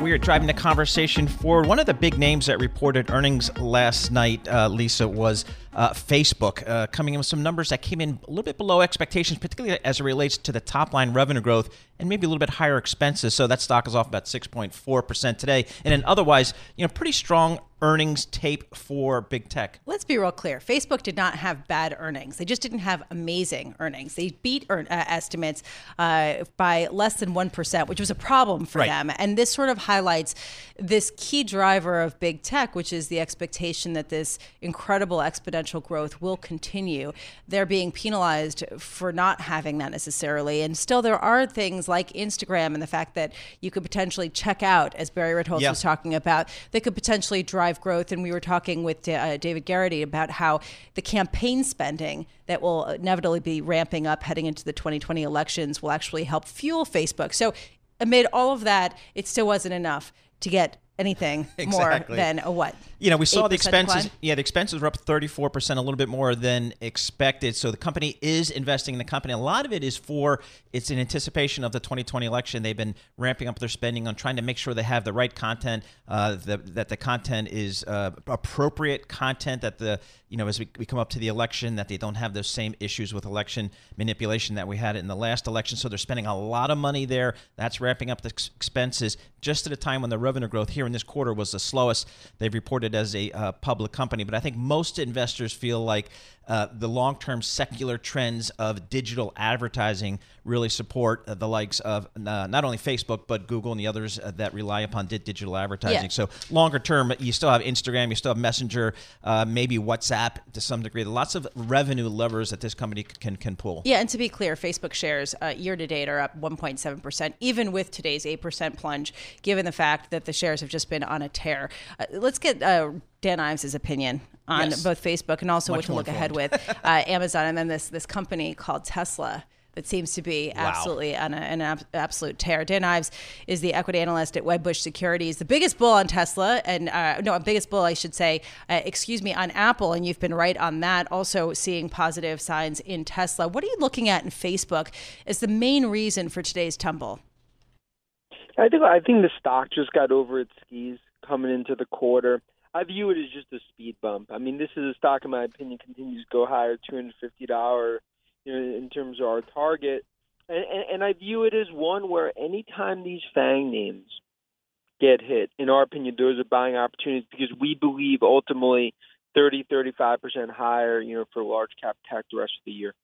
We are driving the conversation forward. One of the big names that reported earnings last night, uh, Lisa, was uh, Facebook, uh, coming in with some numbers that came in a little bit below expectations, particularly as it relates to the top line revenue growth and maybe a little bit higher expenses. So that stock is off about 6.4% today. And then otherwise, you know, pretty strong earnings tape for big tech. Let's be real clear. Facebook did not have bad earnings. They just didn't have amazing earnings. They beat uh, estimates uh, by less than 1%, which was a problem for right. them. And this sort of highlights this key driver of big tech, which is the expectation that this incredible exponential growth will continue. They're being penalized for not having that necessarily. And still, there are things like Instagram and the fact that you could potentially check out, as Barry Ritholtz yeah. was talking about, that could potentially drive growth. And we were talking with uh, David Garrity about how the campaign spending that will inevitably be ramping up heading into the 2020 elections will actually help fuel Facebook. So, amid all of that, it still wasn't enough to get anything exactly. more than a what? You know, we saw the expenses. Decline? Yeah, the expenses were up 34%, a little bit more than expected. So the company is investing in the company. A lot of it is for, it's in anticipation of the 2020 election. They've been ramping up their spending on trying to make sure they have the right content, uh, the, that the content is uh, appropriate content, that the, you know, as we, we come up to the election, that they don't have those same issues with election manipulation that we had in the last election. So they're spending a lot of money there. That's ramping up the expenses just at a time when the revenue growth here in this quarter was the slowest they've reported as a uh, public company. But I think most investors feel like uh, the long term secular trends of digital advertising really support uh, the likes of uh, not only Facebook, but Google and the others uh, that rely upon di- digital advertising. Yeah. So, longer term, you still have Instagram, you still have Messenger, uh, maybe WhatsApp to some degree. Lots of revenue levers that this company can, can pull. Yeah, and to be clear, Facebook shares year to date are up 1.7%, even with today's 8% plunge, given the fact that the shares have just been on a tear. let's get Dan Ives' opinion on yes. both Facebook and also Much what to look informed. ahead with uh, Amazon, and then this this company called Tesla that seems to be wow. absolutely on a, an ab- absolute tear. Dan Ives is the equity analyst at Wedbush Securities, the biggest bull on Tesla, and uh, no, a biggest bull, I should say, uh, excuse me, on Apple, and you've been right on that. Also seeing positive signs in Tesla. What are you looking at in Facebook as the main reason for today's tumble? I think I think the stock just got over its skis coming into the quarter. I view it as just a speed bump. I mean, this is a stock, in my opinion, continues to go higher, two hundred fifty dollars, you know, in terms of our target, and, and, and I view it as one where anytime these Fang names get hit, in our opinion, those are buying opportunities because we believe ultimately 30, 35 percent higher, you know, for large cap tech the rest of the year.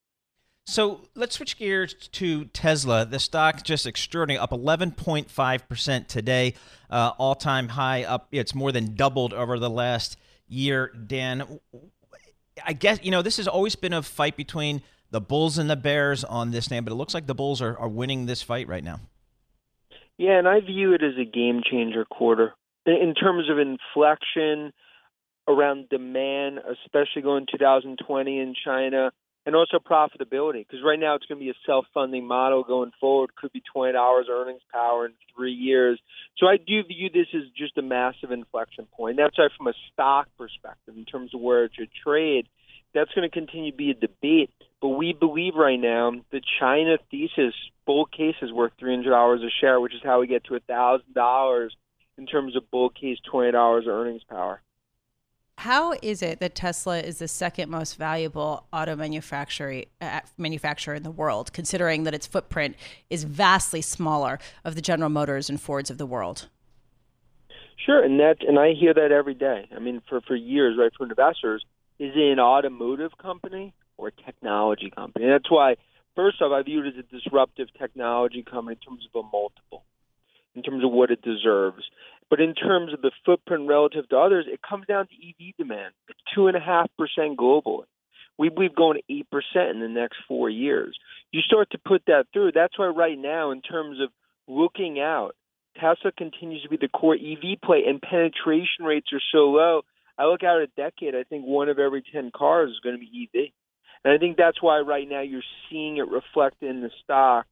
So let's switch gears to Tesla. The stock just extraordinary, up 11.5% today, uh, all time high, up. It's more than doubled over the last year. Dan, I guess, you know, this has always been a fight between the Bulls and the Bears on this name, but it looks like the Bulls are, are winning this fight right now. Yeah, and I view it as a game changer quarter in terms of inflection around demand, especially going 2020 in China and also profitability because right now it's going to be a self-funding model going forward. Could be 20 dollars earnings power in three years. So i do view this as just a massive inflection point. That's why from a stock perspective in terms of where it should trade that's going to continue to be a debate. But we believe right now the china thesis bull case is worth $300 a share which is how we get to $1000 in terms of bull case $20 earnings power how is it that Tesla is the second most valuable auto manufacturer uh, manufacturer in the world, considering that its footprint is vastly smaller of the General Motors and Fords of the world? Sure, and that and I hear that every day. I mean, for for years, right, from investors, is it an automotive company or a technology company? That's why, first off, I view it as a disruptive technology company in terms of a multiple, in terms of what it deserves. But in terms of the footprint relative to others, it comes down to EV demand. It's two and a half percent globally. We believe going gone eight percent in the next four years. You start to put that through. That's why right now, in terms of looking out, Tesla continues to be the core EV play, and penetration rates are so low. I look out a decade, I think one of every ten cars is going to be EV, and I think that's why right now you're seeing it reflect in the stock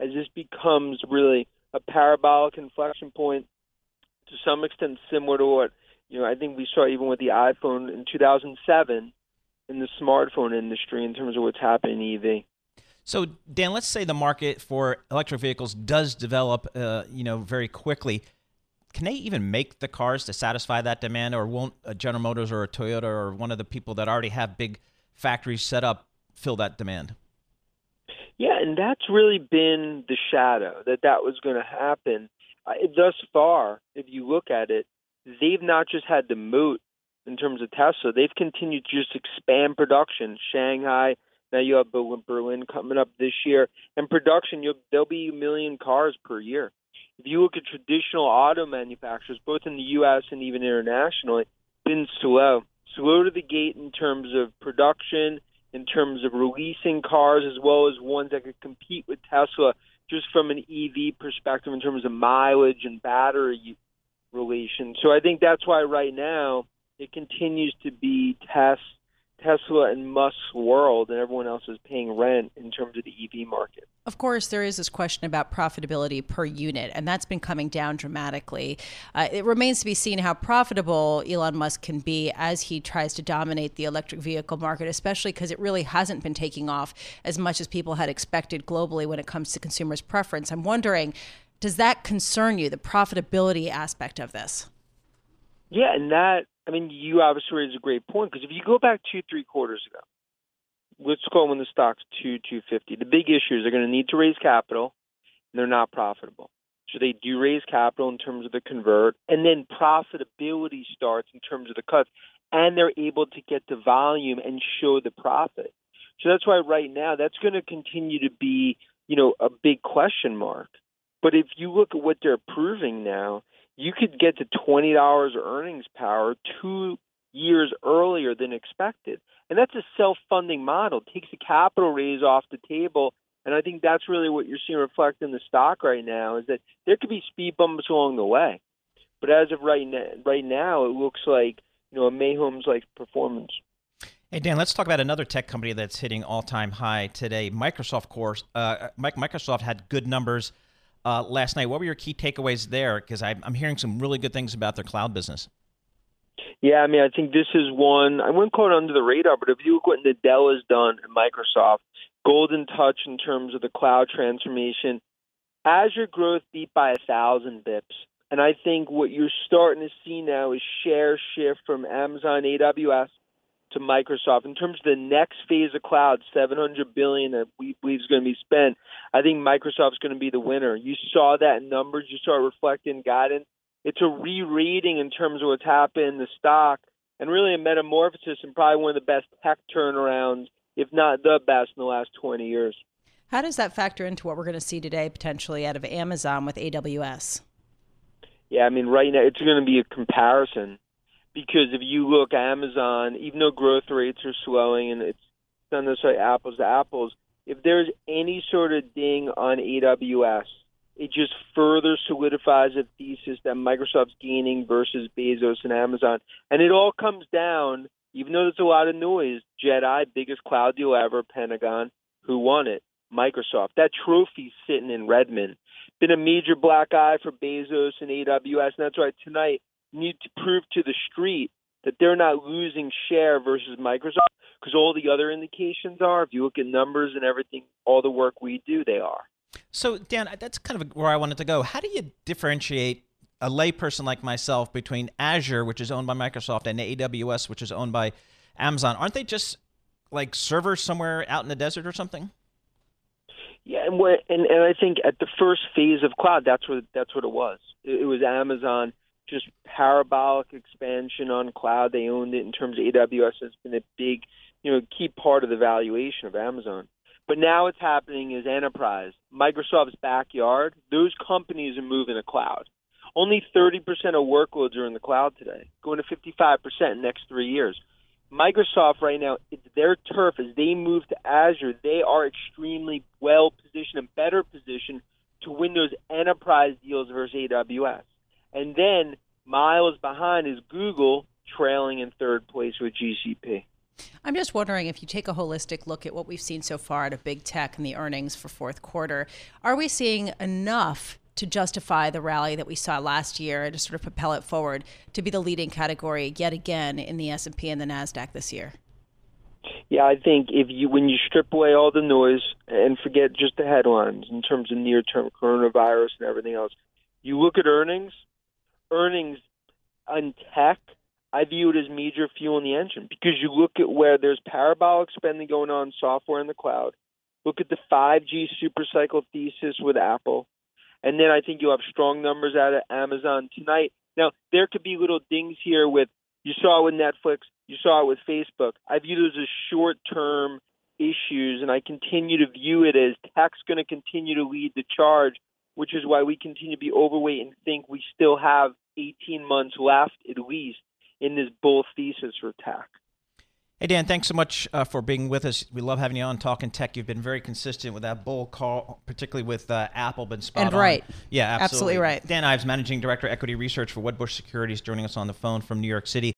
as this becomes really a parabolic inflection point to some extent similar to what you know I think we saw even with the iPhone in 2007 in the smartphone industry in terms of what's happening in EV. So Dan, let's say the market for electric vehicles does develop, uh, you know, very quickly. Can they even make the cars to satisfy that demand, or won't a General Motors or a Toyota or one of the people that already have big factories set up fill that demand? Yeah, and that's really been the shadow that that was going to happen. Thus far, if you look at it, they've not just had the moat in terms of Tesla, they've continued to just expand production. Shanghai, now you have Berlin coming up this year, and production, you'll, there'll be a million cars per year. If you look at traditional auto manufacturers, both in the U.S. and even internationally, been slow, slow to the gate in terms of production, in terms of releasing cars, as well as ones that could compete with Tesla, just from an EV perspective in terms of mileage and battery relation. So I think that's why right now it continues to be Tesla Tesla and Musk's world, and everyone else is paying rent in terms of the EV market. Of course, there is this question about profitability per unit, and that's been coming down dramatically. Uh, it remains to be seen how profitable Elon Musk can be as he tries to dominate the electric vehicle market, especially because it really hasn't been taking off as much as people had expected globally when it comes to consumers' preference. I'm wondering, does that concern you, the profitability aspect of this? Yeah, and that I mean, you obviously raise a great point because if you go back two, three quarters ago, let's go when the stock's two, two fifty. The big issue is they're going to need to raise capital, and they're not profitable. So they do raise capital in terms of the convert, and then profitability starts in terms of the cuts, and they're able to get the volume and show the profit. So that's why right now that's going to continue to be, you know, a big question mark. But if you look at what they're proving now, you could get to twenty dollars earnings power two years earlier than expected. And that's a self-funding model. It takes the capital raise off the table. And I think that's really what you're seeing reflected in the stock right now is that there could be speed bumps along the way. But as of right now, right now it looks like, you know, a like performance. Hey Dan, let's talk about another tech company that's hitting all-time high today. Microsoft course, uh, Microsoft had good numbers uh, last night. What were your key takeaways there? Because I'm hearing some really good things about their cloud business. Yeah, I mean, I think this is one I wouldn't call it under the radar, but if you look what Nadella has done at Microsoft, golden touch in terms of the cloud transformation, Azure growth beat by a thousand bips. And I think what you're starting to see now is share shift from Amazon AWS to Microsoft in terms of the next phase of cloud, 700 billion that we believe is going to be spent. I think Microsoft's going to be the winner. You saw that in numbers. You saw it reflected in guidance. It's a re-rating in terms of what's happened in the stock, and really a metamorphosis and probably one of the best tech turnarounds, if not the best, in the last 20 years. How does that factor into what we're going to see today potentially out of Amazon with AWS? Yeah, I mean, right now it's going to be a comparison because if you look Amazon, even though growth rates are slowing and it's not necessarily apples to apples, if there's any sort of ding on AWS, it just further solidifies the thesis that Microsoft's gaining versus Bezos and Amazon. And it all comes down, even though there's a lot of noise, JEDI, biggest cloud deal ever, Pentagon, who won it? Microsoft. That trophy's sitting in Redmond. Been a major black eye for Bezos and AWS, and that's why tonight need to prove to the street that they're not losing share versus Microsoft because all the other indications are. If you look at numbers and everything, all the work we do, they are. So, Dan, that's kind of where I wanted to go. How do you differentiate a layperson like myself between Azure, which is owned by Microsoft, and AWS, which is owned by Amazon? Aren't they just like servers somewhere out in the desert or something? Yeah, and and, and I think at the first phase of cloud, that's what that's what it was. It, it was Amazon just parabolic expansion on cloud. They owned it in terms of AWS has been a big, you know, key part of the valuation of Amazon. But now what's happening is enterprise, Microsoft's backyard. Those companies are moving to cloud. Only 30% of workloads are in the cloud today, going to 55% in the next three years. Microsoft right now, it's their turf. As they move to Azure, they are extremely well positioned and better positioned to win those enterprise deals versus AWS. And then miles behind is Google trailing in third place with GCP. I'm just wondering if you take a holistic look at what we've seen so far out of big tech and the earnings for fourth quarter, are we seeing enough to justify the rally that we saw last year and to sort of propel it forward to be the leading category yet again in the S&P and the Nasdaq this year? Yeah, I think if you when you strip away all the noise and forget just the headlines in terms of near-term coronavirus and everything else, you look at earnings. Earnings on tech, I view it as major fuel in the engine because you look at where there's parabolic spending going on software in the cloud. Look at the 5G supercycle thesis with Apple. And then I think you'll have strong numbers out of Amazon tonight. Now, there could be little dings here with, you saw it with Netflix, you saw it with Facebook. I view those as short term issues, and I continue to view it as tech's going to continue to lead the charge, which is why we continue to be overweight and think we still have 18 months left at least in this bull thesis for tech. Hey, Dan, thanks so much uh, for being with us. We love having you on Talking Tech. You've been very consistent with that bull call, particularly with uh, Apple, been spot and on. right. Yeah, absolutely. absolutely right. Dan Ives, Managing Director, Equity Research for Wedbush Securities, joining us on the phone from New York City.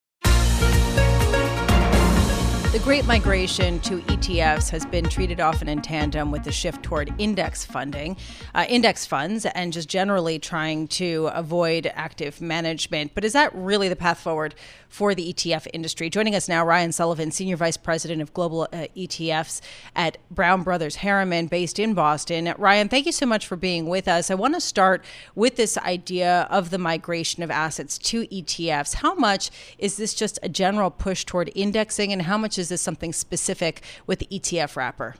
The great migration to ETFs has been treated often in tandem with the shift toward index funding, uh, index funds, and just generally trying to avoid active management. But is that really the path forward for the ETF industry? Joining us now, Ryan Sullivan, Senior Vice President of Global uh, ETFs at Brown Brothers Harriman, based in Boston. Ryan, thank you so much for being with us. I want to start with this idea of the migration of assets to ETFs. How much is this just a general push toward indexing, and how much is this something specific with the ETF wrapper?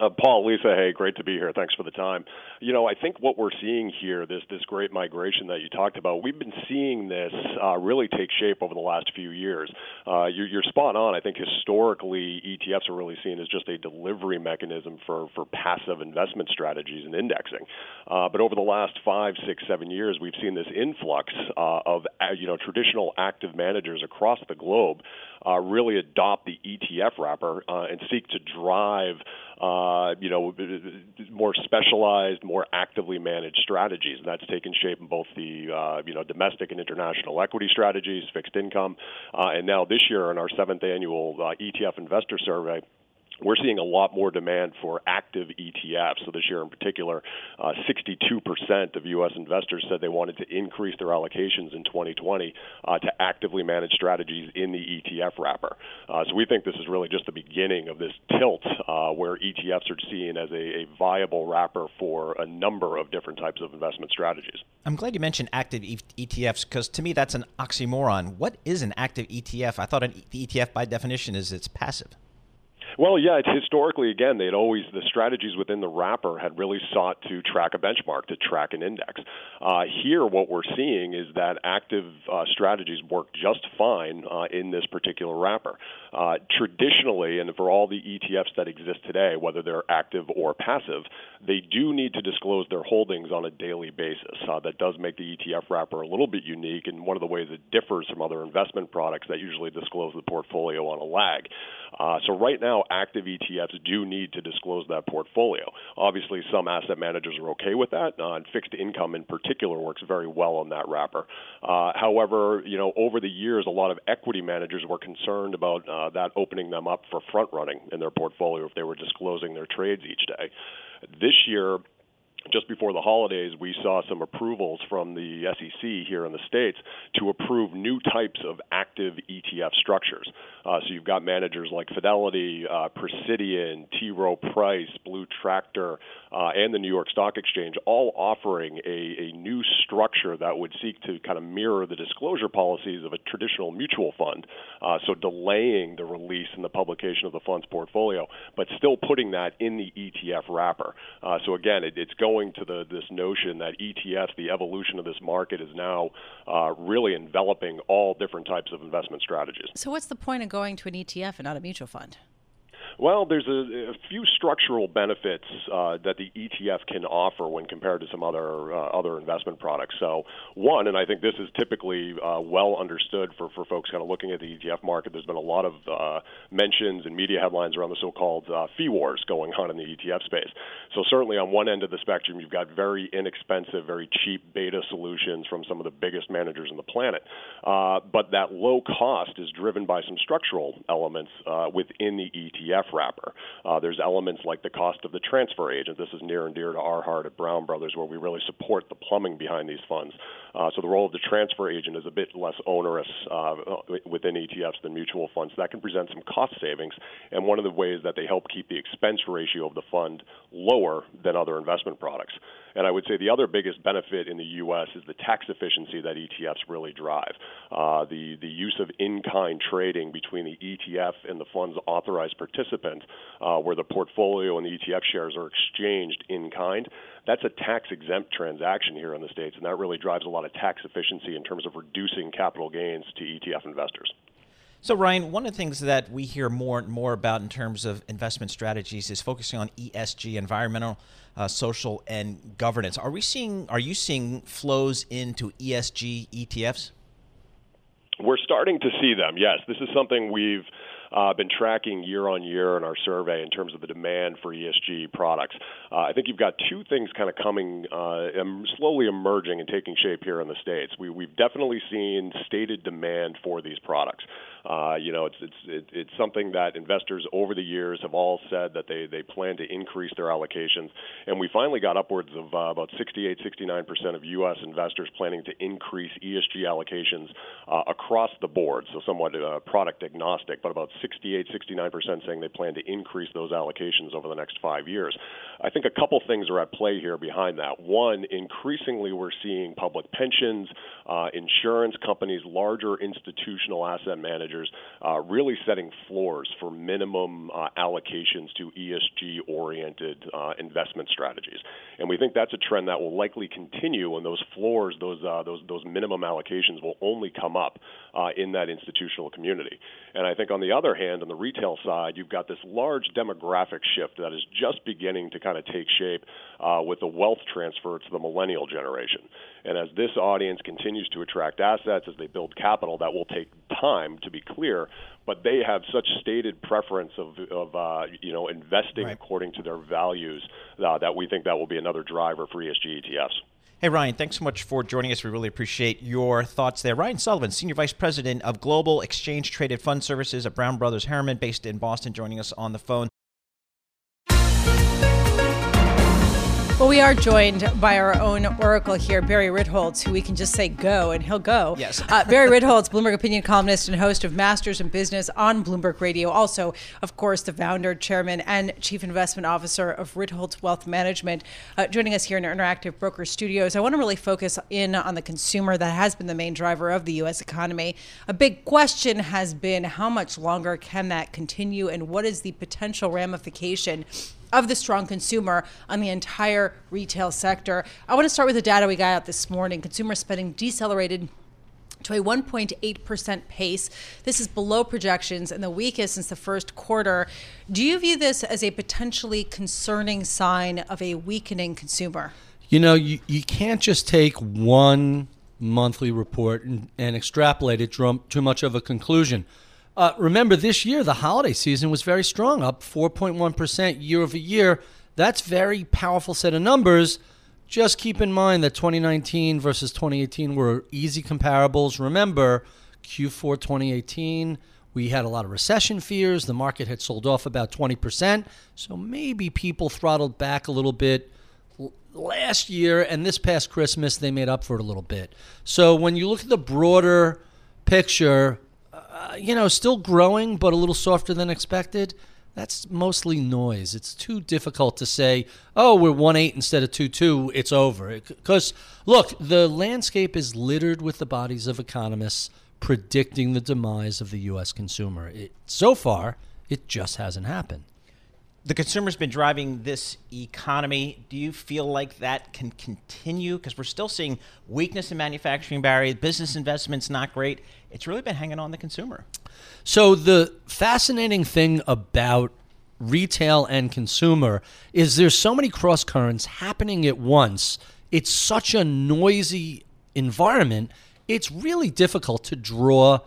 Uh, Paul, Lisa, hey, great to be here. Thanks for the time. You know, I think what we're seeing here, this this great migration that you talked about, we've been seeing this uh, really take shape over the last few years. Uh, you're, you're spot on. I think historically, ETFs are really seen as just a delivery mechanism for for passive investment strategies and indexing. Uh, but over the last five, six, seven years, we've seen this influx uh, of uh, you know traditional active managers across the globe uh, really adopt the ETF wrapper uh, and seek to drive, uh, you know, more specialized, more actively managed strategies. And that's taken shape in both the, uh, you know, domestic and international equity strategies, fixed income, uh, and now this year in our seventh annual uh, ETF investor survey we're seeing a lot more demand for active ETFs. So this year in particular, uh, 62% of U.S. investors said they wanted to increase their allocations in 2020 uh, to actively manage strategies in the ETF wrapper. Uh, so we think this is really just the beginning of this tilt uh, where ETFs are seen as a, a viable wrapper for a number of different types of investment strategies. I'm glad you mentioned active ETFs because to me that's an oxymoron. What is an active ETF? I thought an ETF by definition is it's passive. Well, yeah, it's historically again they'd always the strategies within the wrapper had really sought to track a benchmark, to track an index. Uh, here, what we're seeing is that active uh, strategies work just fine uh, in this particular wrapper. Uh, traditionally, and for all the ETFs that exist today, whether they're active or passive, they do need to disclose their holdings on a daily basis. Uh, that does make the ETF wrapper a little bit unique, and one of the ways it differs from other investment products that usually disclose the portfolio on a lag. Uh, so right now, active ETFs do need to disclose that portfolio. Obviously, some asset managers are okay with that, uh, and fixed income in particular works very well on that wrapper. Uh, however, you know, over the years, a lot of equity managers were concerned about uh, that opening them up for front running in their portfolio if they were disclosing their trades each day. This year, just before the holidays, we saw some approvals from the SEC here in the States to approve new types of active ETF structures. Uh, so you've got managers like Fidelity, uh, Precidian, T. Rowe Price, Blue Tractor, uh, and the New York Stock Exchange, all offering a, a new structure that would seek to kind of mirror the disclosure policies of a traditional mutual fund. Uh, so delaying the release and the publication of the fund's portfolio, but still putting that in the ETF wrapper. Uh, so again, it, it's going going to the, this notion that ETFs, the evolution of this market, is now uh, really enveloping all different types of investment strategies. So, what's the point of going to an ETF and not a mutual fund? Well, there's a, a few structural benefits uh, that the ETF can offer when compared to some other uh, other investment products. So, one, and I think this is typically uh, well understood for, for folks kind of looking at the ETF market. There's been a lot of uh, mentions and media headlines around the so-called uh, fee wars going on in the ETF space. So, certainly on one end of the spectrum, you've got very inexpensive, very cheap beta solutions from some of the biggest managers on the planet. Uh, but that low cost is driven by some structural elements within the ETF wrapper. Uh, there's elements like the cost of the transfer agent. This is near and dear to our heart at Brown Brothers, where we really support the plumbing behind these funds. Uh, so the role of the transfer agent is a bit less onerous uh, within ETFs than mutual funds. That can present some cost savings, and one of the ways that they help keep the expense ratio of the fund lower than other investment products. And I would say the other biggest benefit in the U.S. is the tax efficiency that ETFs really drive. Uh, the the use of in-kind trading between the ETF and the fund's authorized participant, uh, where the portfolio and the ETF shares are exchanged in kind. That's a tax exempt transaction here in the States, and that really drives a lot of tax efficiency in terms of reducing capital gains to ETF investors. So, Ryan, one of the things that we hear more and more about in terms of investment strategies is focusing on ESG, environmental, uh, social, and governance. Are we seeing? Are you seeing flows into ESG ETFs? We're starting to see them. Yes, this is something we've uh, been tracking year on year in our survey in terms of the demand for ESG products. Uh, I think you've got two things kind of coming, uh, slowly emerging and taking shape here in the states. We, we've definitely seen stated demand for these products. Uh, you know, it's it's it's something that investors over the years have all said that they they plan to increase their allocations, and we finally got upwards of uh, about 68, 69 percent of U.S. investors planning to increase ESG allocations uh, across the board. So somewhat uh, product agnostic, but about 68, 69 percent saying they plan to increase those allocations over the next five years. I think a couple things are at play here behind that. One, increasingly we're seeing public pensions, uh, insurance companies, larger institutional asset managers managers, uh, really setting floors for minimum uh, allocations to ESG oriented uh, investment strategies. And we think that's a trend that will likely continue, and those floors, those, uh, those, those minimum allocations will only come up uh, in that institutional community. And I think on the other hand, on the retail side, you've got this large demographic shift that is just beginning to kind of take shape uh, with the wealth transfer to the millennial generation. And as this audience continues to attract assets, as they build capital, that will take time to be clear. But they have such stated preference of, of uh, you know investing right. according to their values uh, that we think that will be another driver for ESG ETFs. Hey, Ryan, thanks so much for joining us. We really appreciate your thoughts there. Ryan Sullivan, Senior Vice President of Global Exchange Traded Fund Services at Brown Brothers Harriman, based in Boston, joining us on the phone. Are joined by our own oracle here, Barry Ritholtz, who we can just say go and he'll go. Yes. uh, Barry Ritholtz, Bloomberg opinion columnist and host of Masters in Business on Bloomberg Radio. Also, of course, the founder, chairman, and chief investment officer of Ritholtz Wealth Management, uh, joining us here in our Interactive Broker Studios. I want to really focus in on the consumer that has been the main driver of the U.S. economy. A big question has been how much longer can that continue, and what is the potential ramification of the strong consumer on the entire retail sector. I want to start with the data we got out this morning. Consumer spending decelerated to a 1.8% pace. This is below projections and the weakest since the first quarter. Do you view this as a potentially concerning sign of a weakening consumer? You know, you, you can't just take one monthly report and, and extrapolate it to too much of a conclusion. Uh, remember, this year the holiday season was very strong, up 4.1% year over year. That's very powerful set of numbers. Just keep in mind that 2019 versus 2018 were easy comparables. Remember, Q4 2018, we had a lot of recession fears. The market had sold off about 20%. So maybe people throttled back a little bit last year, and this past Christmas, they made up for it a little bit. So when you look at the broader picture, uh, you know, still growing, but a little softer than expected. That's mostly noise. It's too difficult to say, oh, we're 1 8 instead of 2 2, it's over. Because, look, the landscape is littered with the bodies of economists predicting the demise of the U.S. consumer. It, so far, it just hasn't happened the consumer's been driving this economy. Do you feel like that can continue? Because we're still seeing weakness in manufacturing, Barry. Business investment's not great. It's really been hanging on the consumer. So the fascinating thing about retail and consumer is there's so many cross currents happening at once. It's such a noisy environment. It's really difficult to draw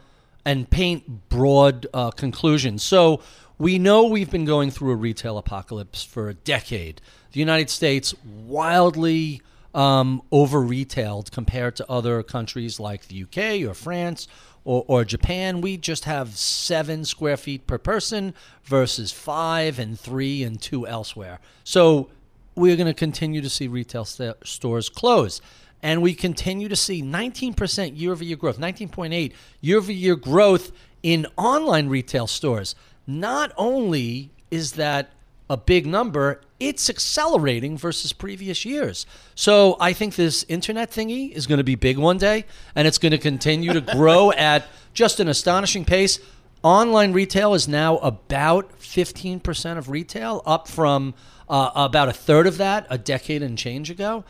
and paint broad uh, conclusions. So we know we've been going through a retail apocalypse for a decade. The United States wildly um, over retailed compared to other countries like the UK or France or, or Japan, we just have seven square feet per person versus five and three and two elsewhere. So we're going to continue to see retail st- stores close. And we continue to see 19% year over year growth, 19.8 year over year growth in online retail stores. Not only is that a big number, it's accelerating versus previous years. So I think this internet thingy is going to be big one day, and it's going to continue to grow at just an astonishing pace. Online retail is now about 15% of retail, up from uh, about a third of that a decade and change ago.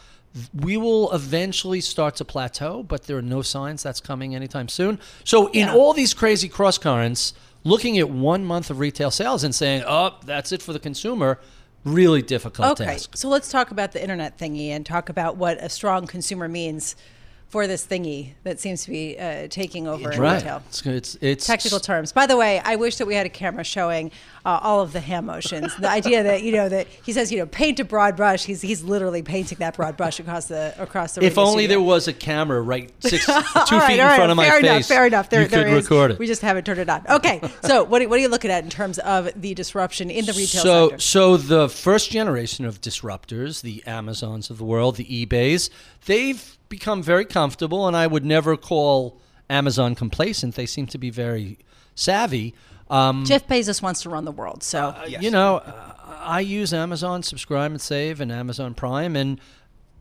We will eventually start to plateau, but there are no signs that's coming anytime soon. So, in yeah. all these crazy cross currents, looking at one month of retail sales and saying, oh, that's it for the consumer, really difficult okay. task. So let's talk about the internet thingy and talk about what a strong consumer means for this thingy that seems to be uh, taking over in right. retail. It's, it's, it's, technical terms. By the way, I wish that we had a camera showing uh, all of the hand motions. The idea that you know that he says you know paint a broad brush. He's he's literally painting that broad brush across the across the. If only studio. there was a camera right six two right, feet in right, front of my fair face. Enough, fair enough. There, you there could is. record it. We just haven't turned it on. Okay, so what are, what are you looking at in terms of the disruption in the retail so, sector? So the first generation of disruptors, the Amazons of the world, the eBays, they've become very comfortable, and I would never call Amazon complacent. They seem to be very savvy. Um, Jeff Bezos wants to run the world, so uh, yes. you know, uh, I use Amazon Subscribe and Save and Amazon Prime, and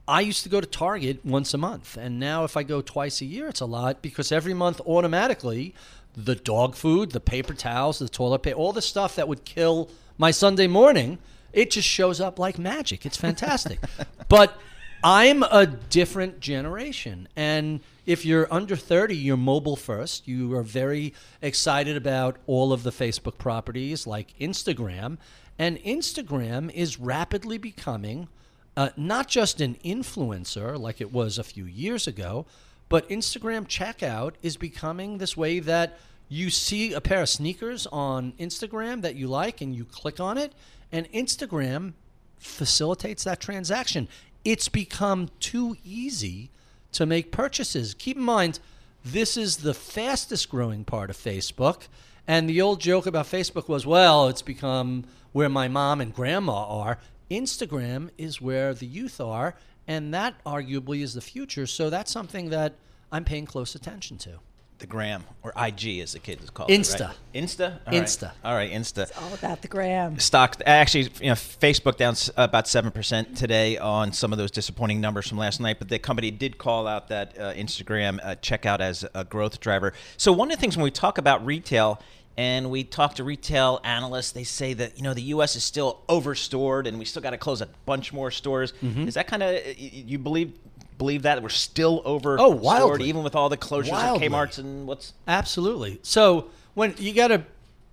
I used to go to Target once a month, and now if I go twice a year, it's a lot because every month automatically the dog food, the paper towels, the toilet paper, all the stuff that would kill my Sunday morning, it just shows up like magic. It's fantastic. but I'm a different generation. And if you're under 30, you're mobile first. You are very excited about all of the Facebook properties like Instagram. And Instagram is rapidly becoming uh, not just an influencer like it was a few years ago, but Instagram checkout is becoming this way that you see a pair of sneakers on Instagram that you like and you click on it, and Instagram facilitates that transaction it's become too easy to make purchases. Keep in mind, this is the fastest growing part of Facebook. And the old joke about Facebook was, well, it's become where my mom and grandma are. Instagram is where the youth are, and that arguably is the future. So that's something that I'm paying close attention to the gram or IG as the kids call Insta. it. Right? Insta. All Insta. Right. All right, Insta. It's all about the gram. Stock actually, you know, Facebook down about seven percent today on some of those disappointing numbers from last night. But the company did call out that uh, Instagram uh, checkout as a growth driver. So one of the things when we talk about retail. And we talk to retail analysts. They say that you know the U.S. is still overstored, and we still got to close a bunch more stores. Mm-hmm. Is that kind of you believe believe that we're still over oh wildly. even with all the closures wildly. of Kmart's and what's absolutely. So when you gotta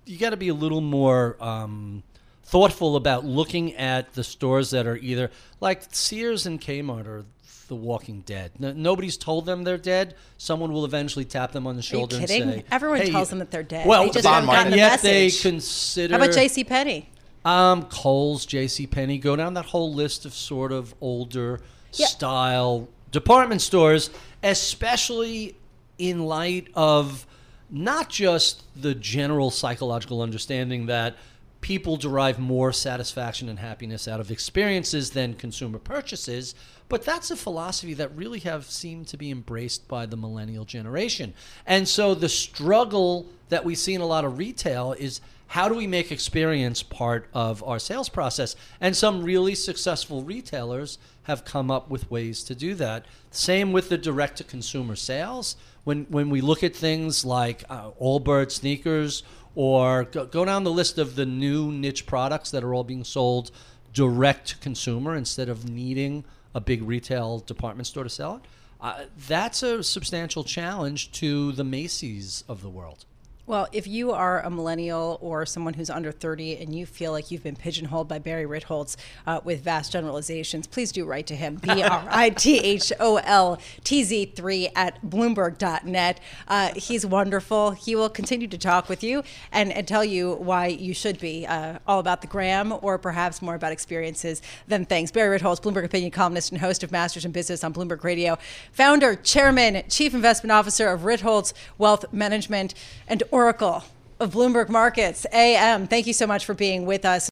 you gotta be a little more um, thoughtful about looking at the stores that are either like Sears and Kmart are the Walking Dead. No, nobody's told them they're dead. Someone will eventually tap them on the shoulder and say, "Everyone hey, tells them that they're dead." Well, they just haven't gotten the yet message. they consider. How about J.C. Penney? Um, Kohl's, J.C. Penney. Go down that whole list of sort of older yeah. style department stores, especially in light of not just the general psychological understanding that people derive more satisfaction and happiness out of experiences than consumer purchases, but that's a philosophy that really have seemed to be embraced by the millennial generation. And so the struggle that we see in a lot of retail is how do we make experience part of our sales process? And some really successful retailers have come up with ways to do that. Same with the direct to consumer sales. When, when we look at things like uh, Allbirds sneakers or go, go down the list of the new niche products that are all being sold direct to consumer instead of needing a big retail department store to sell it, uh, that's a substantial challenge to the Macy's of the world. Well, if you are a millennial or someone who's under 30 and you feel like you've been pigeonholed by Barry Ritholtz uh, with vast generalizations, please do write to him, B R I T H O L T Z 3 at Bloomberg.net. Uh, he's wonderful. He will continue to talk with you and, and tell you why you should be uh, all about the gram or perhaps more about experiences than things. Barry Ritholtz, Bloomberg opinion columnist and host of Masters in Business on Bloomberg Radio, founder, chairman, chief investment officer of Ritholtz Wealth Management, and Oracle of Bloomberg Markets, AM. Thank you so much for being with us.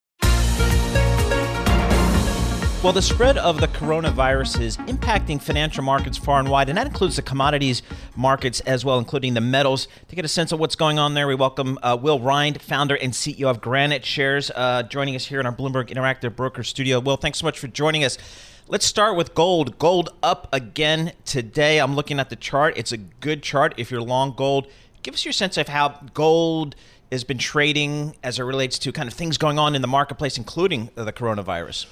Well, the spread of the coronavirus is impacting financial markets far and wide, and that includes the commodities markets as well, including the metals. To get a sense of what's going on there, we welcome uh, Will Rhind, founder and CEO of GraniteShares, uh, joining us here in our Bloomberg Interactive Broker Studio. Will, thanks so much for joining us. Let's start with gold. Gold up again today. I'm looking at the chart. It's a good chart if you're long gold. Give us your sense of how gold has been trading as it relates to kind of things going on in the marketplace, including the coronavirus.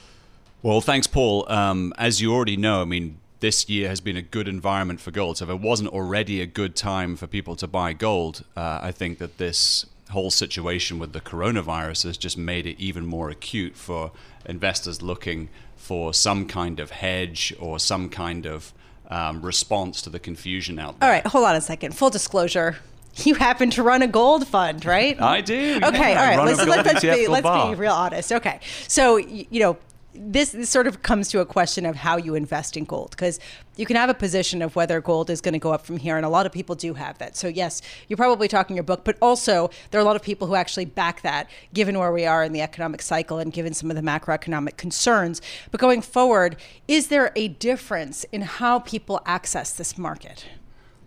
Well, thanks, Paul. Um, as you already know, I mean, this year has been a good environment for gold. So if it wasn't already a good time for people to buy gold, uh, I think that this whole situation with the coronavirus has just made it even more acute for investors looking for some kind of hedge or some kind of um, response to the confusion out there. All right, hold on a second. Full disclosure. You happen to run a gold fund, right? I do. Okay, yeah. all right. Let's, let's, let's be let's be real honest. Okay, so you know this, this, sort of comes to a question of how you invest in gold because you can have a position of whether gold is going to go up from here and a lot of people do have that so yes you're probably talking your book but also there are a lot of people who actually back that given where we are in the economic cycle and given some of the macroeconomic concerns but going forward is there a difference in how people access this market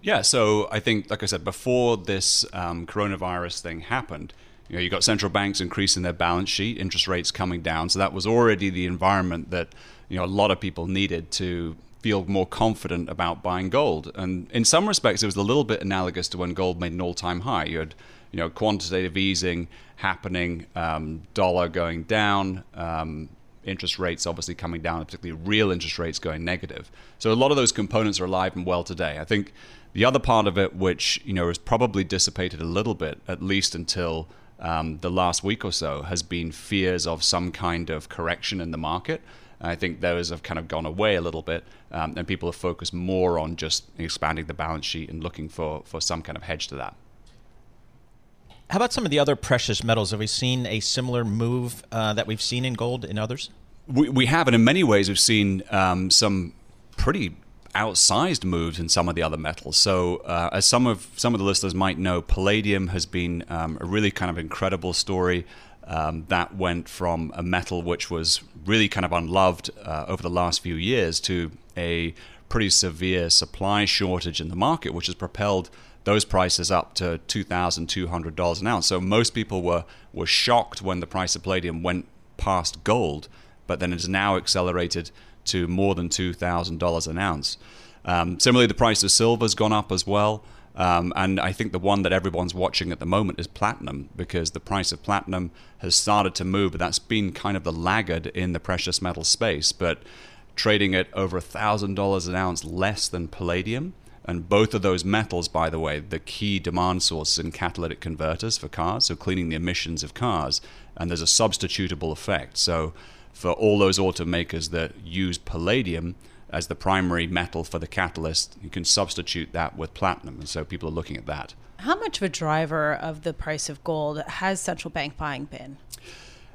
yeah so i think like i said before this um, coronavirus thing happened you know, you got central banks increasing their balance sheet, interest rates coming down. So that was already the environment that you know a lot of people needed to feel more confident about buying gold. And in some respects, it was a little bit analogous to when gold made an all-time high. You had you know quantitative easing happening, um, dollar going down. Um, interest rates obviously coming down, particularly real interest rates going negative. So a lot of those components are alive and well today. I think the other part of it, which you know, is probably dissipated a little bit, at least until um, the last week or so has been fears of some kind of correction in the market. I think those have kind of gone away a little bit, um, and people have focused more on just expanding the balance sheet and looking for, for some kind of hedge to that. How about some of the other precious metals? Have we seen a similar move uh, that we've seen in gold in others? We, we have, and in many ways, we've seen um, some pretty outsized moves in some of the other metals. So, uh, as some of some of the listeners might know, palladium has been um, a really kind of incredible story. Um, that went from a metal which was really kind of unloved uh, over the last few years to a pretty severe supply shortage in the market, which has propelled those prices up to $2,200 an ounce. So most people were, were shocked when the price of palladium went past gold, but then it's now accelerated to more than $2,000 an ounce. Um, similarly, the price of silver has gone up as well. Um, and I think the one that everyone's watching at the moment is platinum because the price of platinum has started to move, but that's been kind of the laggard in the precious metal space. But trading at over $1,000 an ounce less than palladium. And both of those metals, by the way, the key demand sources in catalytic converters for cars, so cleaning the emissions of cars. And there's a substitutable effect. So for all those automakers that use palladium as the primary metal for the catalyst, you can substitute that with platinum. And so people are looking at that. How much of a driver of the price of gold has central bank buying been?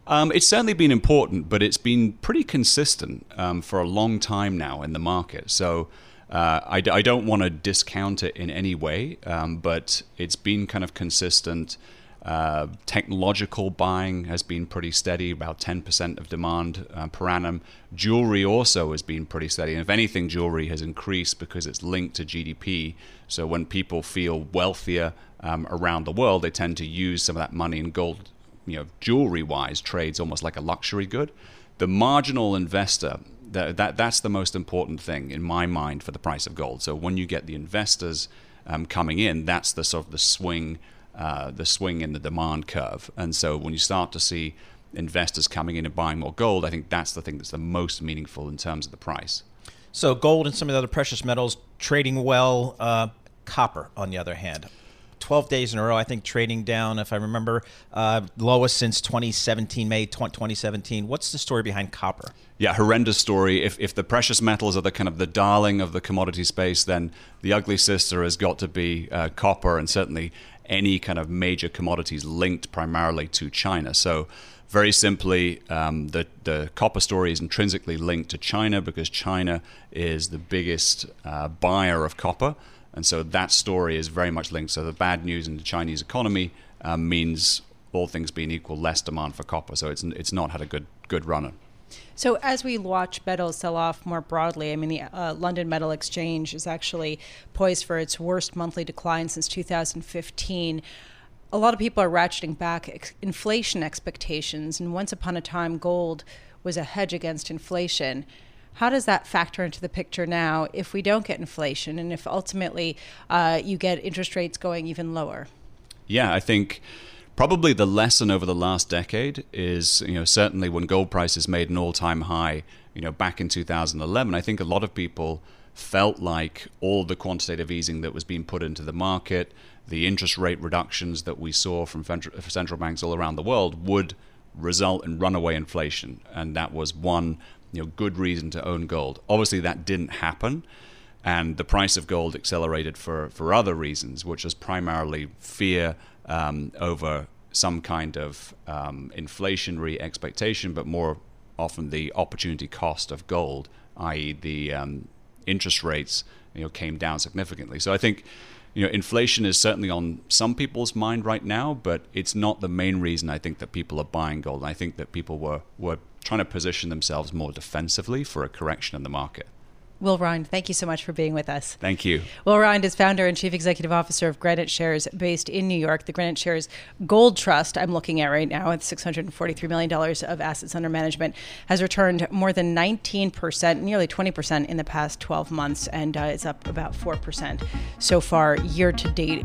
Um, it's certainly been important, but it's been pretty consistent um, for a long time now in the market. So uh, I, I, don't want to discount it in any way, um, but it's been kind of consistent. Uh, technological buying has been pretty steady, about 10% of demand uh, per annum. Jewelry also has been pretty steady. And if anything, jewelry has increased because it's linked to GDP. So when people feel wealthier um, around the world, they tend to use some of that money in gold. You know, jewelry wise, trades almost like a luxury good. The marginal investor, that, that, that's the most important thing in my mind for the price of gold. So when you get the investors um, coming in, that's the sort of the swing uh, the swing in the demand curve. And so when you start to see investors coming in and buying more gold, I think that's the thing that's the most meaningful in terms of the price. So gold and some of the other precious metals trading well. Uh, copper, on the other hand. 12 days in a row, I think, trading down, if I remember, uh, lowest since 2017, May 2017. What's the story behind copper? Yeah, horrendous story. If, if the precious metals are the kind of the darling of the commodity space, then the ugly sister has got to be uh, copper and certainly any kind of major commodities linked primarily to China. So very simply, um, the, the copper story is intrinsically linked to China because China is the biggest uh, buyer of copper. And so that story is very much linked. So the bad news in the Chinese economy um, means, all things being equal, less demand for copper. So it's, it's not had a good, good run. So, as we watch metals sell off more broadly, I mean, the uh, London Metal Exchange is actually poised for its worst monthly decline since 2015 a lot of people are ratcheting back ex- inflation expectations, and once upon a time, gold was a hedge against inflation. How does that factor into the picture now if we don't get inflation and if ultimately uh, you get interest rates going even lower? Yeah, I think probably the lesson over the last decade is, you know, certainly when gold prices made an all-time high, you know, back in 2011, I think a lot of people felt like all the quantitative easing that was being put into the market, the interest rate reductions that we saw from central banks all around the world would result in runaway inflation, and that was one you know good reason to own gold. Obviously, that didn't happen, and the price of gold accelerated for for other reasons, which was primarily fear um, over some kind of um, inflationary expectation, but more often the opportunity cost of gold, i.e., the um, interest rates, you know, came down significantly. So I think you know, inflation is certainly on some people's mind right now, but it's not the main reason I think that people are buying gold. I think that people were, were trying to position themselves more defensively for a correction in the market. Will Rhind, thank you so much for being with us. Thank you. Will Rhind is founder and chief executive officer of GraniteShares based in New York. The GraniteShares Gold Trust, I'm looking at right now with $643 million of assets under management, has returned more than 19%, nearly 20% in the past 12 months, and uh, it's up about 4% so far year to date.